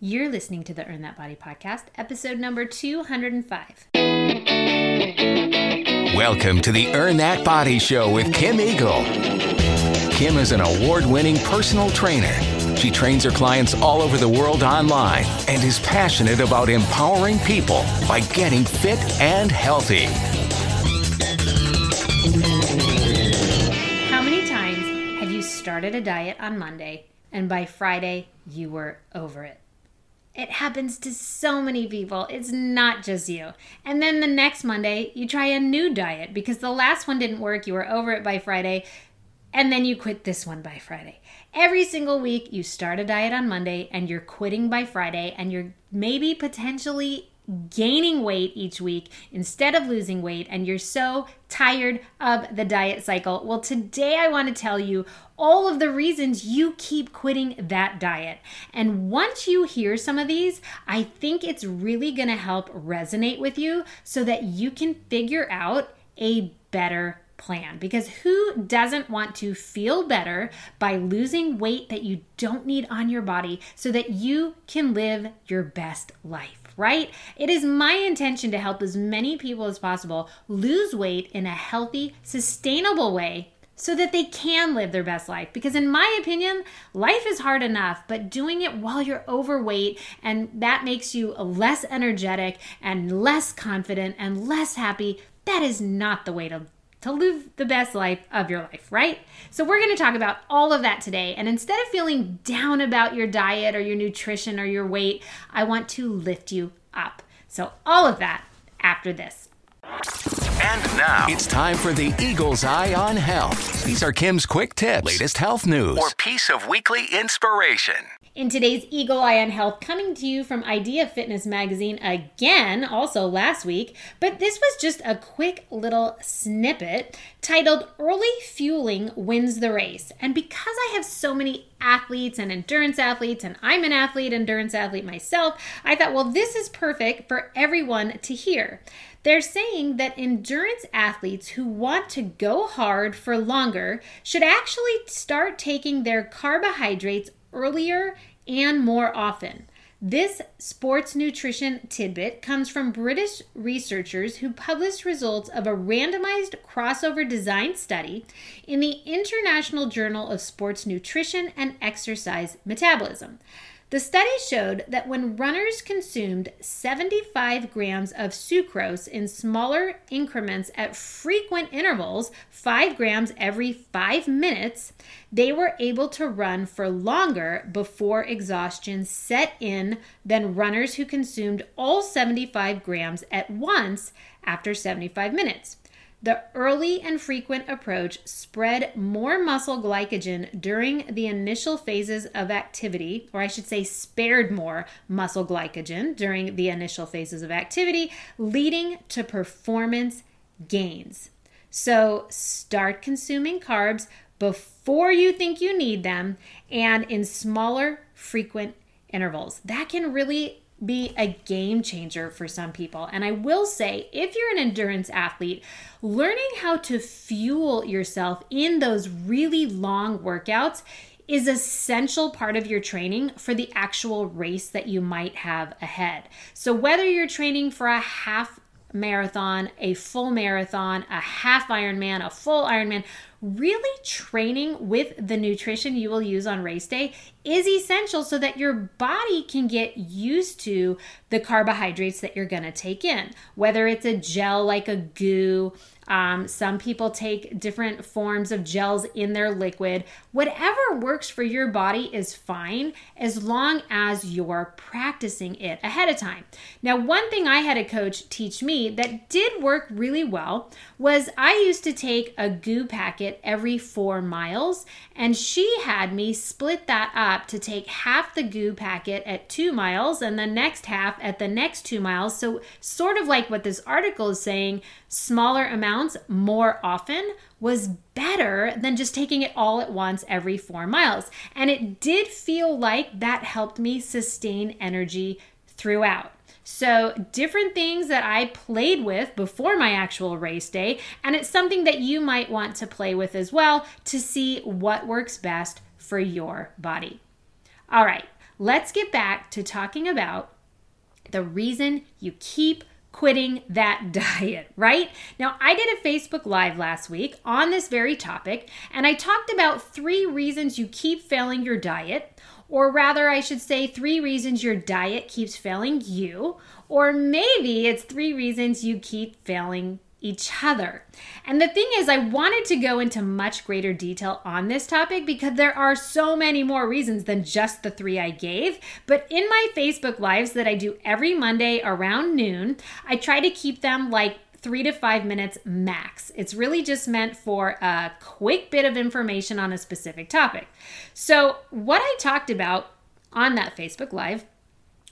You're listening to the Earn That Body podcast, episode number 205. Welcome to the Earn That Body Show with Kim Eagle. Kim is an award winning personal trainer. She trains her clients all over the world online and is passionate about empowering people by getting fit and healthy. How many times have you started a diet on Monday and by Friday you were over it? It happens to so many people. It's not just you. And then the next Monday, you try a new diet because the last one didn't work. You were over it by Friday. And then you quit this one by Friday. Every single week, you start a diet on Monday and you're quitting by Friday, and you're maybe potentially gaining weight each week instead of losing weight, and you're so tired of the diet cycle. Well, today I want to tell you all of the reasons you keep quitting that diet. And once you hear some of these, I think it's really going to help resonate with you so that you can figure out a better plan because who doesn't want to feel better by losing weight that you don't need on your body so that you can live your best life? Right? It is my intention to help as many people as possible lose weight in a healthy, sustainable way so that they can live their best life. Because, in my opinion, life is hard enough, but doing it while you're overweight and that makes you less energetic and less confident and less happy, that is not the way to. To live the best life of your life, right? So, we're gonna talk about all of that today. And instead of feeling down about your diet or your nutrition or your weight, I want to lift you up. So, all of that after this. And now it's time for the Eagle's Eye on Health. These are Kim's quick tips, latest health news, or piece of weekly inspiration. In today's Eagle Eye on Health, coming to you from Idea Fitness Magazine again, also last week, but this was just a quick little snippet titled Early Fueling Wins the Race. And because I have so many athletes and endurance athletes, and I'm an athlete, endurance athlete myself, I thought, well, this is perfect for everyone to hear. They're saying that endurance athletes who want to go hard for longer should actually start taking their carbohydrates earlier and more often. This sports nutrition tidbit comes from British researchers who published results of a randomized crossover design study in the International Journal of Sports Nutrition and Exercise Metabolism. The study showed that when runners consumed 75 grams of sucrose in smaller increments at frequent intervals, 5 grams every 5 minutes, they were able to run for longer before exhaustion set in than runners who consumed all 75 grams at once after 75 minutes. The early and frequent approach spread more muscle glycogen during the initial phases of activity, or I should say, spared more muscle glycogen during the initial phases of activity, leading to performance gains. So start consuming carbs before you think you need them and in smaller, frequent intervals. That can really be a game changer for some people. And I will say, if you're an endurance athlete, learning how to fuel yourself in those really long workouts is essential part of your training for the actual race that you might have ahead. So whether you're training for a half marathon, a full marathon, a half Ironman, a full Ironman, really training with the nutrition you will use on race day is essential so that your body can get used to the carbohydrates that you're going to take in, whether it's a gel like a GU um, some people take different forms of gels in their liquid. Whatever works for your body is fine as long as you're practicing it ahead of time. Now, one thing I had a coach teach me that did work really well was I used to take a GU packet every four miles, and she had me split that up to take half the GU packet at two miles and the next half at the next two miles. So, sort of like what this article is saying, smaller amounts more often was better than just taking it all at once every four miles. And it did feel like that helped me sustain energy throughout. So, different things that I played with before my actual race day, and it's something that you might want to play with as well to see what works best for your body. All right, let's get back to talking about the reason you keep quitting that diet, right? Now, I did a Facebook Live last week on this very topic, and I talked about three reasons you keep failing your diet, or rather, I should say, three reasons your diet keeps failing you, or maybe it's three reasons you keep failing each other. And the thing is, I wanted to go into much greater detail on this topic because there are so many more reasons than just the three I gave. But in my Facebook Lives that I do every Monday around noon, I try to keep them like three to five minutes max. It's really just meant for a quick bit of information on a specific topic. So, what I talked about on that Facebook Live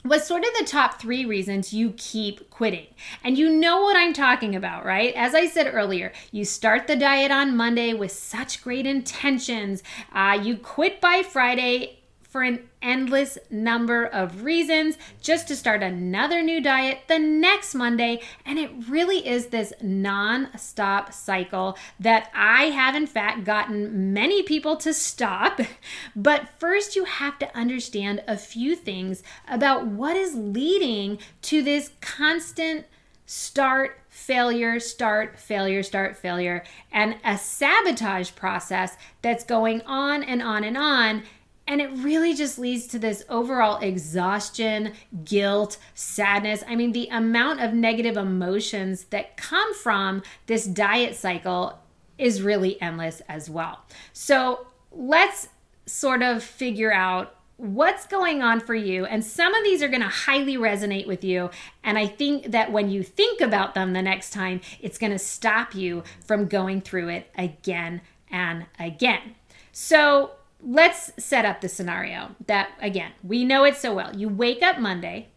was sort of the top three reasons you keep quitting. And you know what I'm talking about, right? As I said earlier, you start the diet on Monday with such great intentions. Uh, you quit by Friday for an endless number of reasons just to start another new diet the next Monday. And it really is this non stop cycle that I have, in fact, gotten many people to stop. But first, you have to understand a few things about what is leading to this constant start failure, start, failure, start, failure, and a sabotage process that's going on and on and on and it really just leads to this overall exhaustion, guilt, sadness. I mean, the amount of negative emotions that come from this diet cycle is really endless as well. So let's sort of figure out what's going on for you. And some of these are going to highly resonate with you. And I think that when you think about them the next time, it's going to stop you from going through it again and again. So, let's set up the scenario that again we know it so well. You wake up monday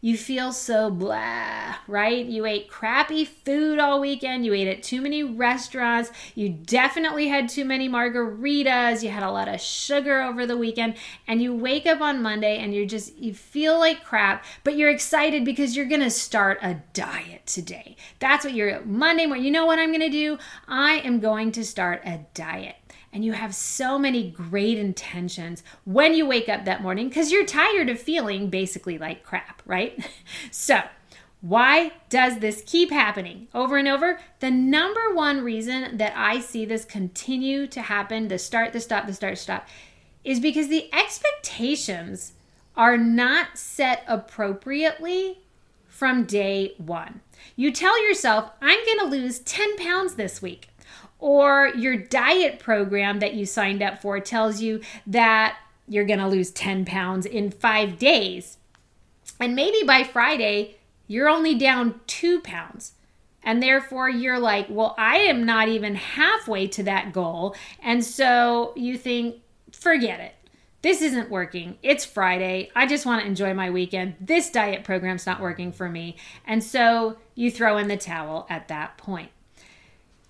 you feel so blah right? You ate crappy food all weekend you ate at too many restaurants you definitely had too many margaritas you had a lot of sugar over the weekend and you wake up on monday and you're just you feel like crap but you're excited because you're gonna start a diet today. That's what you're monday morning you know what i'm gonna do? I am going to start a diet and you have so many great intentions when you wake up that morning because you're tired of feeling basically like crap, right? so, why does this keep happening over and over? The number one reason that I see this continue to happen, the start, the stop, the start, stop, is because the expectations are not set appropriately from day one. You tell yourself, I'm to lose 10 pounds this week or your diet program that you signed up for tells you that you're going to lose 10 pounds in five days. And maybe by Friday, you're only down two pounds. And therefore, you're like, well, I am not even halfway to that goal. And so you think, forget it. This isn't working. It's Friday. I just want to enjoy my weekend. This diet program's not working for me. And so you throw in the towel at that point.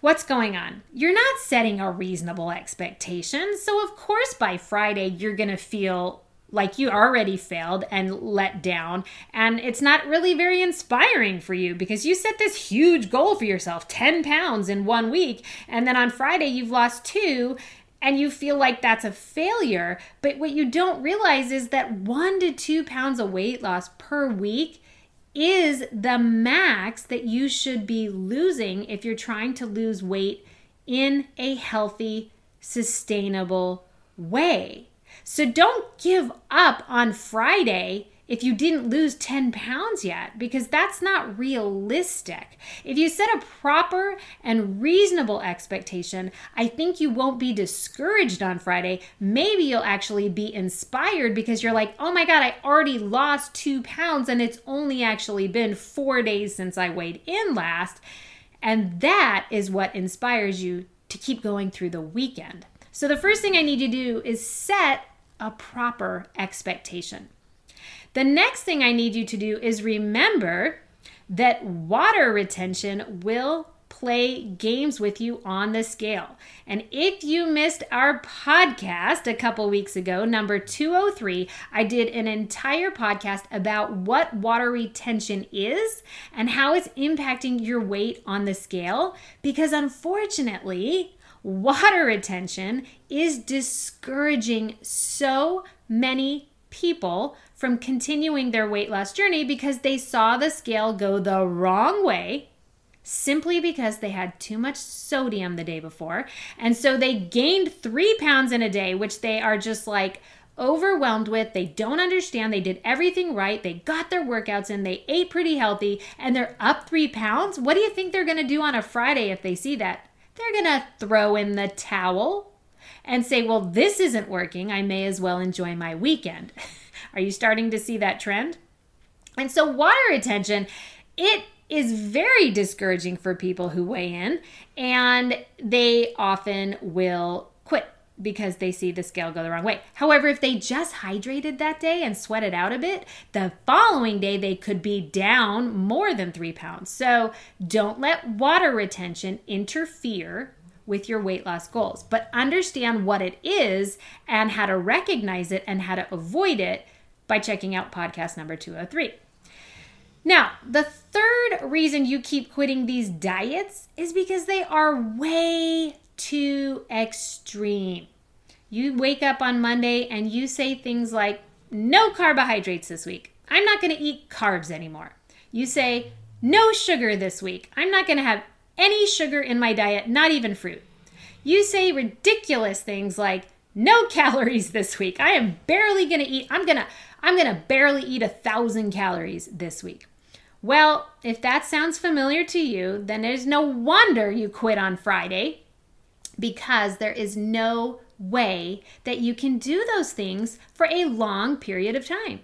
What's going on? You're not setting a reasonable expectation. So, of course, by Friday, you're going to feel like you already failed and let down. And it's not really very inspiring for you because you set this huge goal for yourself 10 pounds in one week. And then on Friday, you've lost two and you feel like that's a failure. But what you don't realize is that one to two pounds of weight loss per week is the max that you should be losing if you're trying to lose weight in a healthy, sustainable way. So don't give up on Friday if you didn't lose 10 pounds yet, because that's not realistic. If you set a proper and reasonable expectation, I think you won't be discouraged on Friday. Maybe you'll actually be inspired because you're like, oh my God, I already lost two pounds and it's only actually been four days since I weighed in last. And that is what inspires you to keep going through the weekend. So, the first thing I need to do is set a proper expectation. The next thing I need you to do is remember that water retention will play games with you on the scale. And if you missed our podcast a couple weeks ago, number 203, I did an entire podcast about what water retention is and how it's impacting your weight on the scale. Because unfortunately, water retention is discouraging so many people from continuing their weight loss journey because they saw the scale go the wrong way simply because they had too much sodium the day before. And so they gained three pounds in a day, which they are just like overwhelmed with. They don't understand. They did everything right. They got their workouts in. They ate pretty healthy and they're up three pounds. What do you think they're going to do on a Friday if they see that? They're going to throw in the towel and say, well, this isn't working. I may as well enjoy my weekend. Are you starting to see that trend? And so, water retention, it is very discouraging for people who weigh in, and they often will quit because they see the scale go the wrong way. However, if they just hydrated that day and sweated out a bit, the following day they could be down more than three pounds. So don't let water retention interfere with your weight loss goals, but understand what it is and how to recognize it and how to avoid it by checking out podcast number 203. Now, the third reason you keep quitting these diets is because they are way too extreme. You wake up on Monday and you say things like, no carbohydrates this week. I'm not going to eat carbs anymore. You say, no sugar this week. I'm not going to have any sugar in my diet, not even fruit. You say ridiculous things like, no calories this week. I am barely going to eat. I'm going to I'm going to barely eat a thousand calories this week. Well, if that sounds familiar to you, then there's no wonder you quit on Friday because there is no way that you can do those things for a long period of time.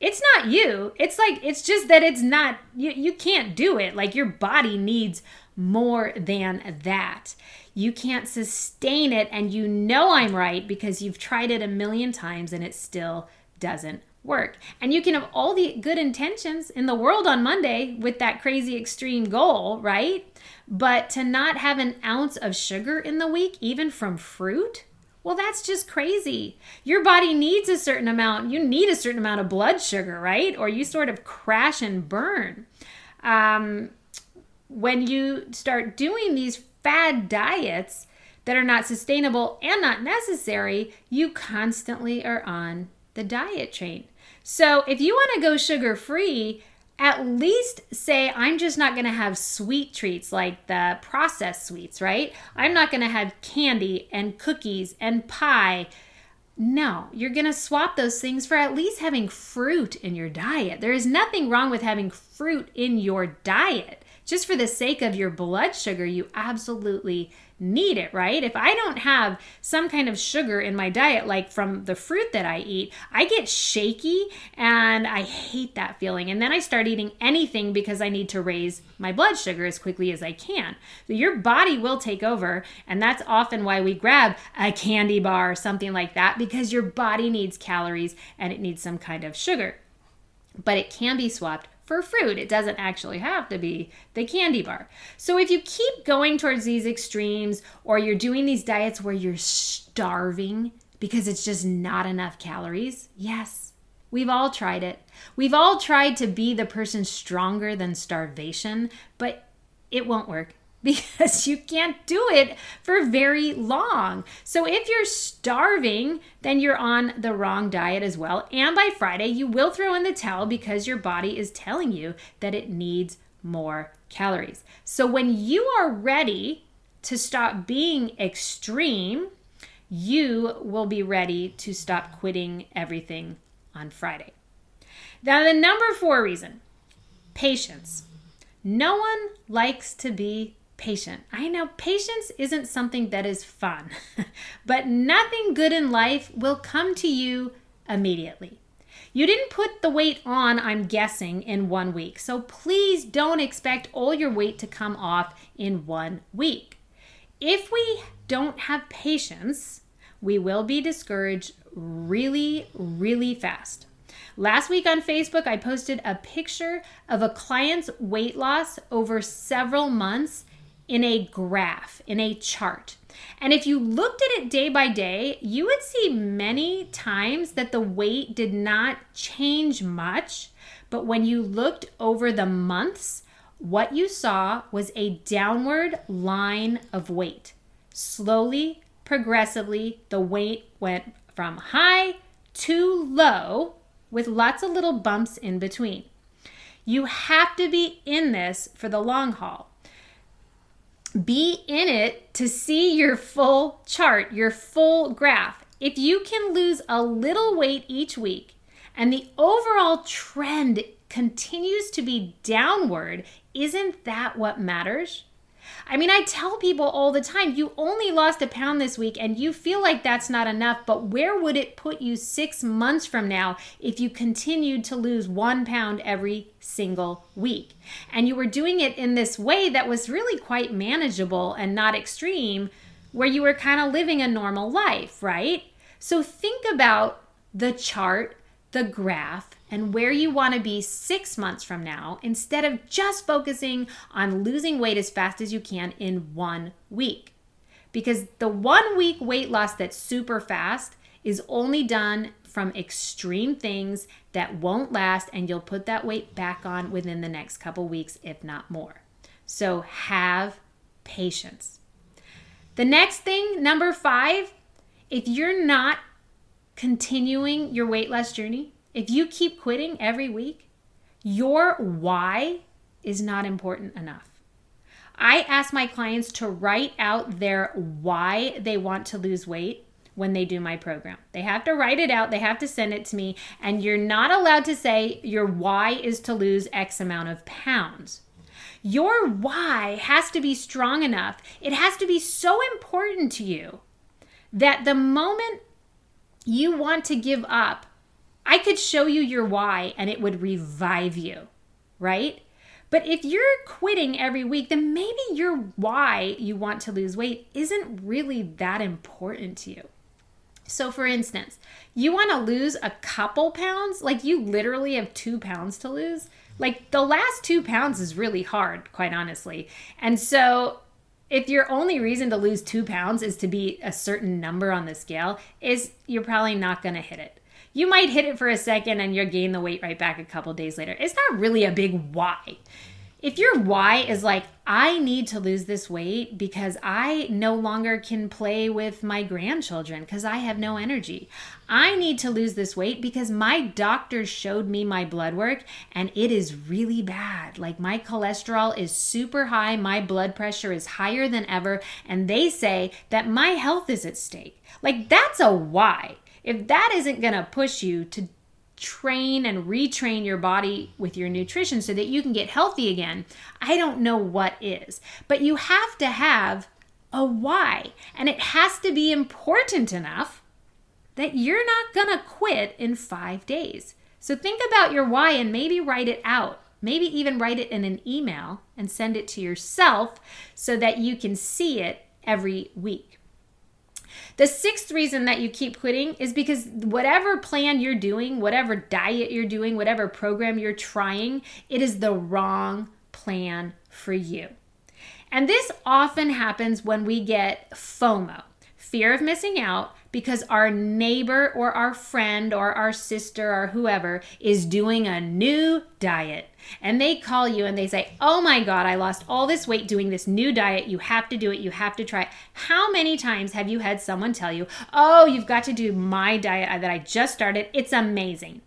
It's not you. It's like it's just that it's not you you can't do it. Like your body needs more than that. You can't sustain it and you know I'm right because you've tried it a million times and it still doesn't work. And you can have all the good intentions in the world on Monday with that crazy extreme goal, right? But to not have an ounce of sugar in the week, even from fruit, well, that's just crazy. Your body needs a certain amount. You need a certain amount of blood sugar, right? Or you sort of crash and burn. Um, when you start doing these fad diets that are not sustainable and not necessary, you constantly are on the diet train. So if you want to go sugar free, at least say, I'm just not going to have sweet treats like the processed sweets, right? I'm not going to have candy and cookies and pie. No, you're going to swap those things for at least having fruit in your diet. There is nothing wrong with having fruit in your diet. Just for the sake of your blood sugar, you absolutely need it, right? If I don't have some kind of sugar in my diet, like from the fruit that I eat, I get shaky and I hate that feeling. And then I start eating anything because I need to raise my blood sugar as quickly as I can. So your body will take over. And that's often why we grab a candy bar or something like that because your body needs calories and it needs some kind of sugar. But it can be swapped for fruit. It doesn't actually have to be the candy bar. So if you keep going towards these extremes or you're doing these diets where you're starving because it's just not enough calories, yes, we've all tried it. We've all tried to be the person stronger than starvation, but it won't work because you can't do it for very long. So if you're starving, then you're on the wrong diet as well. And by Friday, you will throw in the towel because your body is telling you that it needs more calories. So when you are ready to stop being extreme, you will be ready to stop quitting everything on Friday. Now, the number four reason patience. No one likes to be patient. I know patience isn't something that is fun, but nothing good in life will come to you immediately. You didn't put the weight on, I'm guessing, in one week. So please don't expect all your weight to come off in one week. If we don't have patience, we will be discouraged really, really fast. Last week on Facebook, I posted a picture of a client's weight loss over several months in a graph, in a chart. And if you looked at it day by day, you would see many times that the weight did not change much. But when you looked over the months, what you saw was a downward line of weight. Slowly, progressively, the weight went from high to low with lots of little bumps in between. You have to be in this for the long haul. Be in it to see your full chart, your full graph. If you can lose a little weight each week and the overall trend continues to be downward, isn't that what matters? I mean, I tell people all the time, you only lost a pound this week and you feel like that's not enough, but where would it put you six months from now if you continued to lose one pound every single week? And you were doing it in this way that was really quite manageable and not extreme, where you were kind of living a normal life, right? So think about the chart, the graph, and where you want to be six months from now instead of just focusing on losing weight as fast as you can in one week. Because the one week weight loss that's super fast is only done from extreme things that won't last, and you'll put that weight back on within the next couple weeks, if not more. So have patience. The next thing, number five, if you're not continuing your weight loss journey, if you keep quitting every week, your why is not important enough. I ask my clients to write out their why they want to lose weight when they do my program. They have to write it out, they have to send it to me, and you're not allowed to say your why is to lose X amount of pounds. Your why has to be strong enough, it has to be so important to you that the moment you want to give up, I could show you your why and it would revive you, right? But if you're quitting every week, then maybe your why you want to lose weight isn't really that important to you. So, for instance, you want to lose a couple pounds, like you literally have two pounds to lose. Like the last two pounds is really hard, quite honestly. And so, if your only reason to lose two pounds is to be a certain number on the scale, is you're probably not going to hit it you might hit it for a second and you'll gain the weight right back a couple days later. It's not really a big why. If your why is like, I need to lose this weight because I no longer can play with my grandchildren because I have no energy. I need to lose this weight because my doctor showed me my blood work and it is really bad. Like my cholesterol is super high, my blood pressure is higher than ever, and they say that my health is at stake. Like that's a why. If that isn't going to push you to train and retrain your body with your nutrition so that you can get healthy again, I don't know what is. But you have to have a why, and it has to be important enough that you're not going to quit in five days. So think about your why and maybe write it out. Maybe even write it in an email and send it to yourself so that you can see it every week. The sixth reason that you keep quitting is because whatever plan you're doing, whatever diet you're doing, whatever program you're trying, it is the wrong plan for you. And this often happens when we get FOMO, fear of missing out, because our neighbor or our friend or our sister or whoever is doing a new diet and they call you and they say, Oh my God, I lost all this weight doing this new diet. You have to do it. You have to try it. How many times have you had someone tell you, Oh, you've got to do my diet that I just started? It's amazing.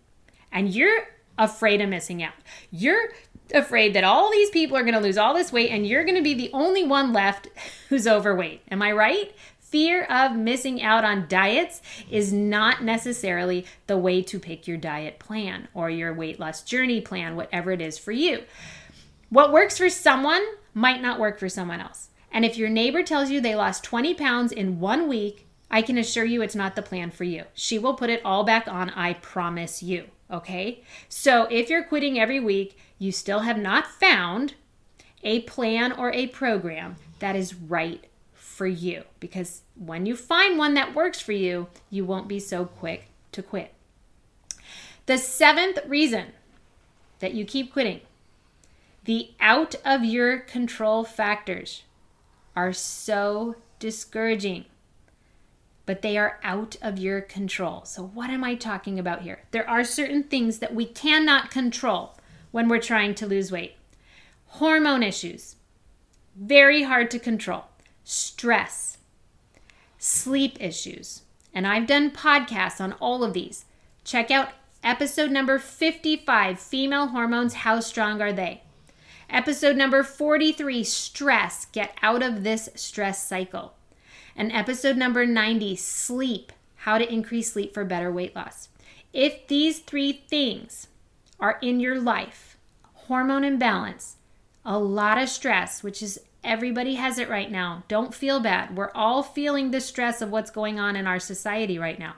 And you're afraid of missing out. You're afraid that all these people are going to lose all this weight and you're going to be the only one left who's overweight. Am I right? Fear of missing out on diets is not necessarily the way to pick your diet plan or your weight loss journey plan, whatever it is for you. What works for someone might not work for someone else. And if your neighbor tells you they lost 20 pounds in one week, I can assure you it's not the plan for you. She will put it all back on, I promise you. Okay? So if you're quitting every week, you still have not found a plan or a program that is right for you because when you find one that works for you, you won't be so quick to quit. The seventh reason that you keep quitting the out of your control factors are so discouraging, but they are out of your control. So, what am I talking about here? There are certain things that we cannot control when we're trying to lose weight. Hormone issues, very hard to control stress, sleep issues. And I've done podcasts on all of these. check out episode number 55 Female Hormones How Strong Are They? Episode number 43 Stress Get Out of This Stress Cycle. And episode number 90 Sleep How to Increase Sleep for Better Weight Loss. If these three things are in your life hormone imbalance, a lot of stress, which is everybody has it right now. Don't feel bad. We're all feeling the stress of what's going on in our society right now.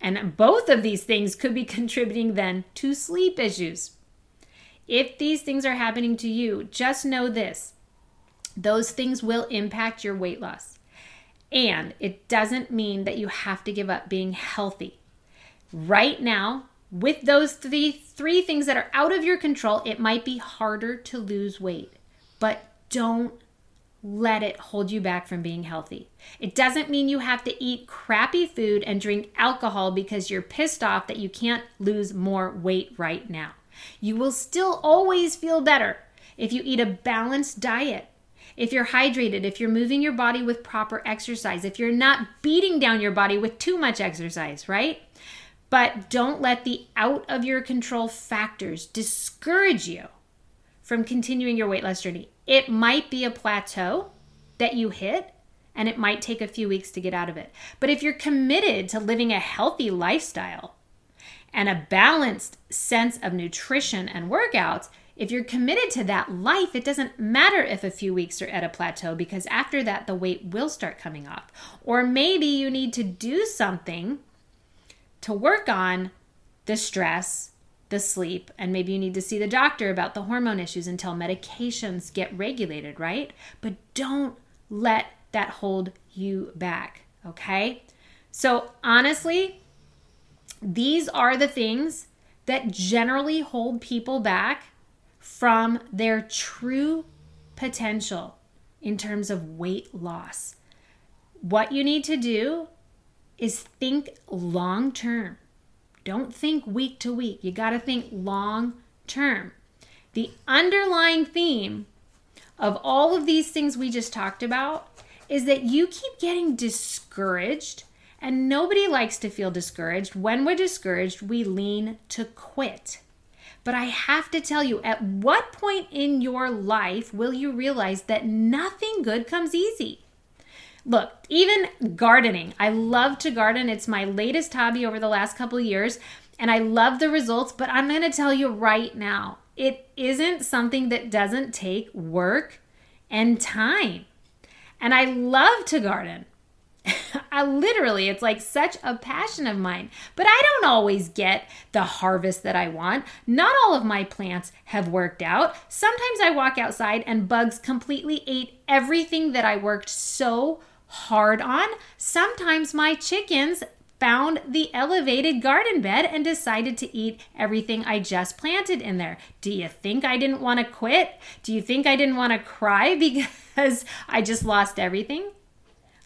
And both of these things could be contributing then to sleep issues. If these things are happening to you, just know this those things will impact your weight loss. And it doesn't mean that you have to give up being healthy. Right now, with those three, three things that are out of your control, it might be harder to lose weight. But don't let it hold you back from being healthy. It doesn't mean you have to eat crappy food and drink alcohol because you're pissed off that you can't lose more weight right now. You will still always feel better if you eat a balanced diet, if you're hydrated, if you're moving your body with proper exercise, if you're not beating down your body with too much exercise, right? But don't let the out of your control factors discourage you from continuing your weight loss journey. It might be a plateau that you hit, and it might take a few weeks to get out of it. But if you're committed to living a healthy lifestyle and a balanced sense of nutrition and workouts, if you're committed to that life, it doesn't matter if a few weeks are at a plateau because after that, the weight will start coming off. Or maybe you need to do something to work on the stress the sleep, and maybe you need to see the doctor about the hormone issues until medications get regulated, right? But don't let that hold you back, okay? So, honestly, these are the things that generally hold people back from their true potential in terms of weight loss. What you need to do is think long term. Don't think week to week. You got to think long term. The underlying theme of all of these things we just talked about is that you keep getting discouraged, and nobody likes to feel discouraged. When we're discouraged, we lean to quit. But I have to tell you, at what point in your life will you realize that nothing good comes easy? Look, even gardening. I love to garden. It's my latest hobby over the last couple years, and I love the results, but I'm going to tell you right now, it isn't something that doesn't take work and time. And I love to garden. I literally, it's like such a passion of mine. But I don't always get the harvest that I want. Not all of my plants have worked out. Sometimes I walk outside and bugs completely ate everything that I worked so hard on. Sometimes my chickens found the elevated garden bed and decided to eat everything I just planted in there. Do you think I didn't want to quit? Do you think I didn't want to cry because I just lost everything?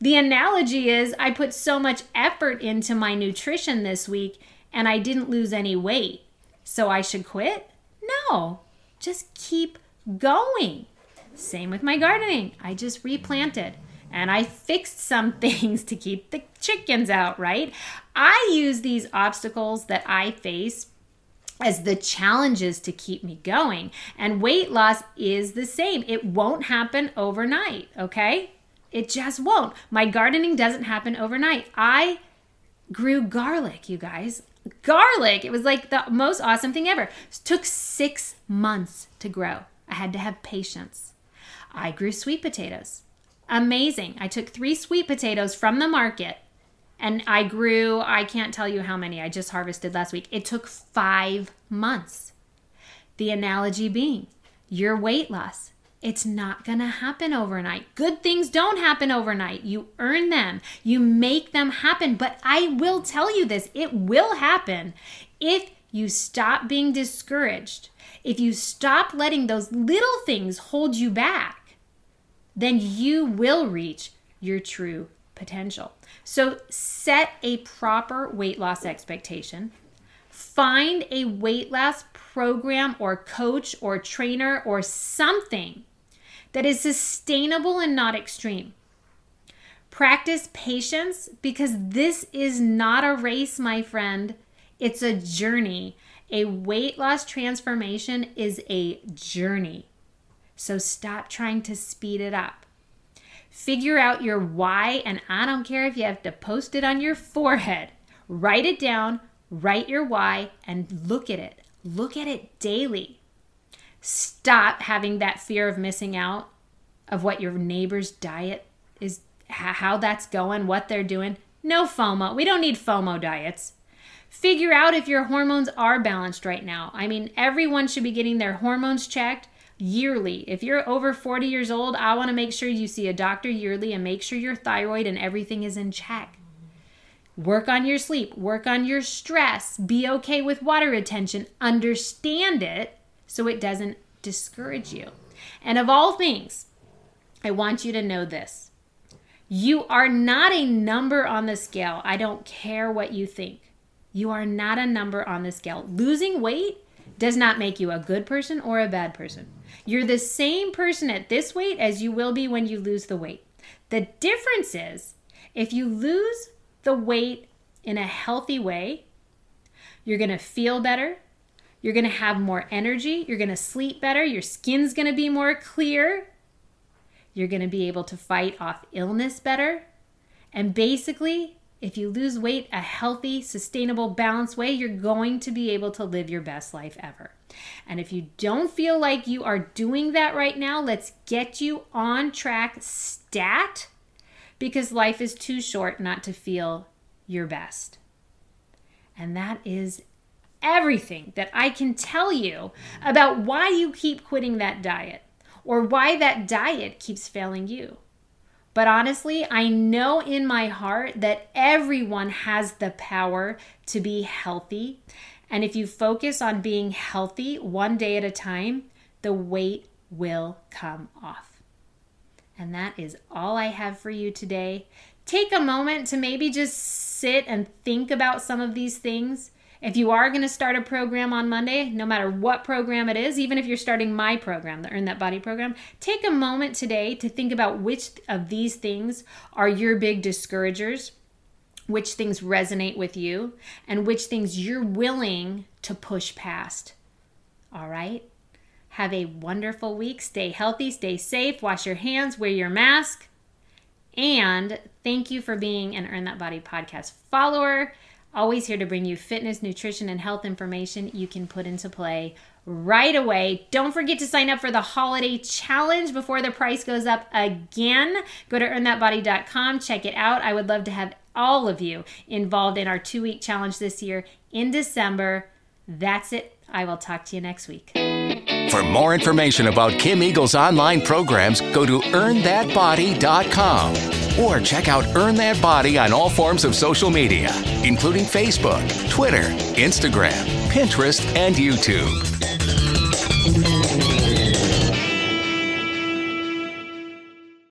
The analogy is I put so much effort into my nutrition this week and I didn't lose any weight. So I should quit? No, just keep going. Same with my gardening. I just replanted and I fixed some things to keep the chickens out, right? I use these obstacles that I face as the challenges to keep me going. And weight loss is the same. It won't happen overnight, okay? It just won't. My gardening doesn't happen overnight. I grew garlic, you guys. Garlic. It was like the most awesome thing ever. It took six months to grow. I had to have patience. I grew sweet potatoes. Amazing. I took three sweet potatoes from the market and I grew, I can't tell you how many I just harvested last week. It took five months. The analogy being your weight loss. It's not to happen overnight. Good things don't happen overnight. You earn them, you make them happen. But I will tell you this it will happen if you stop being discouraged, if you stop letting those little things hold you back then you will reach your true potential. So set a proper weight loss expectation. Find a weight loss program or coach or trainer or something that is sustainable and not extreme. Practice patience because this is not a race, my friend. It's a journey. A weight loss transformation is a journey. So stop trying to speed it up. Figure out your why, and I don't care if you have to post it on your forehead. Write it down, write your why, and look at it. Look at it daily. Stop having that fear of missing out of what your neighbor's diet is, how that's going, what they're doing. No FOMO. We don't need FOMO diets. Figure out if your hormones are balanced right now. I mean, everyone should be getting their hormones checked yearly. If you're over 40 years old, I want to make sure you see a doctor yearly and make sure your thyroid and everything is in check. Work on your sleep, work on your stress, be okay with water retention, understand it so it doesn't discourage you. And of all things, I want you to know this. You are not a number on the scale. I don't care what you think. You are not a number on the scale. Losing weight does not make you a good person or a bad person. You're the same person at this weight as you will be when you lose the weight. The difference is if you lose the weight in a healthy way, you're going to feel better. You're going to have more energy. You're going to sleep better. Your skin's going to be more clear. You're going to be able to fight off illness better. And basically, if you lose weight a healthy, sustainable, balanced way, you're going to be able to live your best life ever. And if you don't feel like you are doing that right now, let's get you on track stat because life is too short not to feel your best. And that is everything that I can tell you about why you keep quitting that diet or why that diet keeps failing you. But honestly, I know in my heart that everyone has the power to be healthy. And if you focus on being healthy one day at a time, the weight will come off. And that is all I have for you today. Take a moment to maybe just sit and think about some of these things. If you are going to start a program on Monday, no matter what program it is, even if you're starting my program, the Earn That Body program, take a moment today to think about which of these things are your big discouragers, which things resonate with you, and which things you're willing to push past. All right? Have a wonderful week. Stay healthy, stay safe, wash your hands, wear your mask. And thank you for being an Earn That Body podcast follower. Always here to bring you fitness, nutrition, and health information you can put into play right away. Don't forget to sign up for the holiday challenge before the price goes up again. Go to earnthatbody.com, check it out. I would love to have all of you involved in our two week challenge this year in December. That's it. I will talk to you next week. For more information about Kim Eagle's online programs, go to earnthatbody.com or check out Earn That Body on all forms of social media, including Facebook, Twitter, Instagram, Pinterest, and YouTube.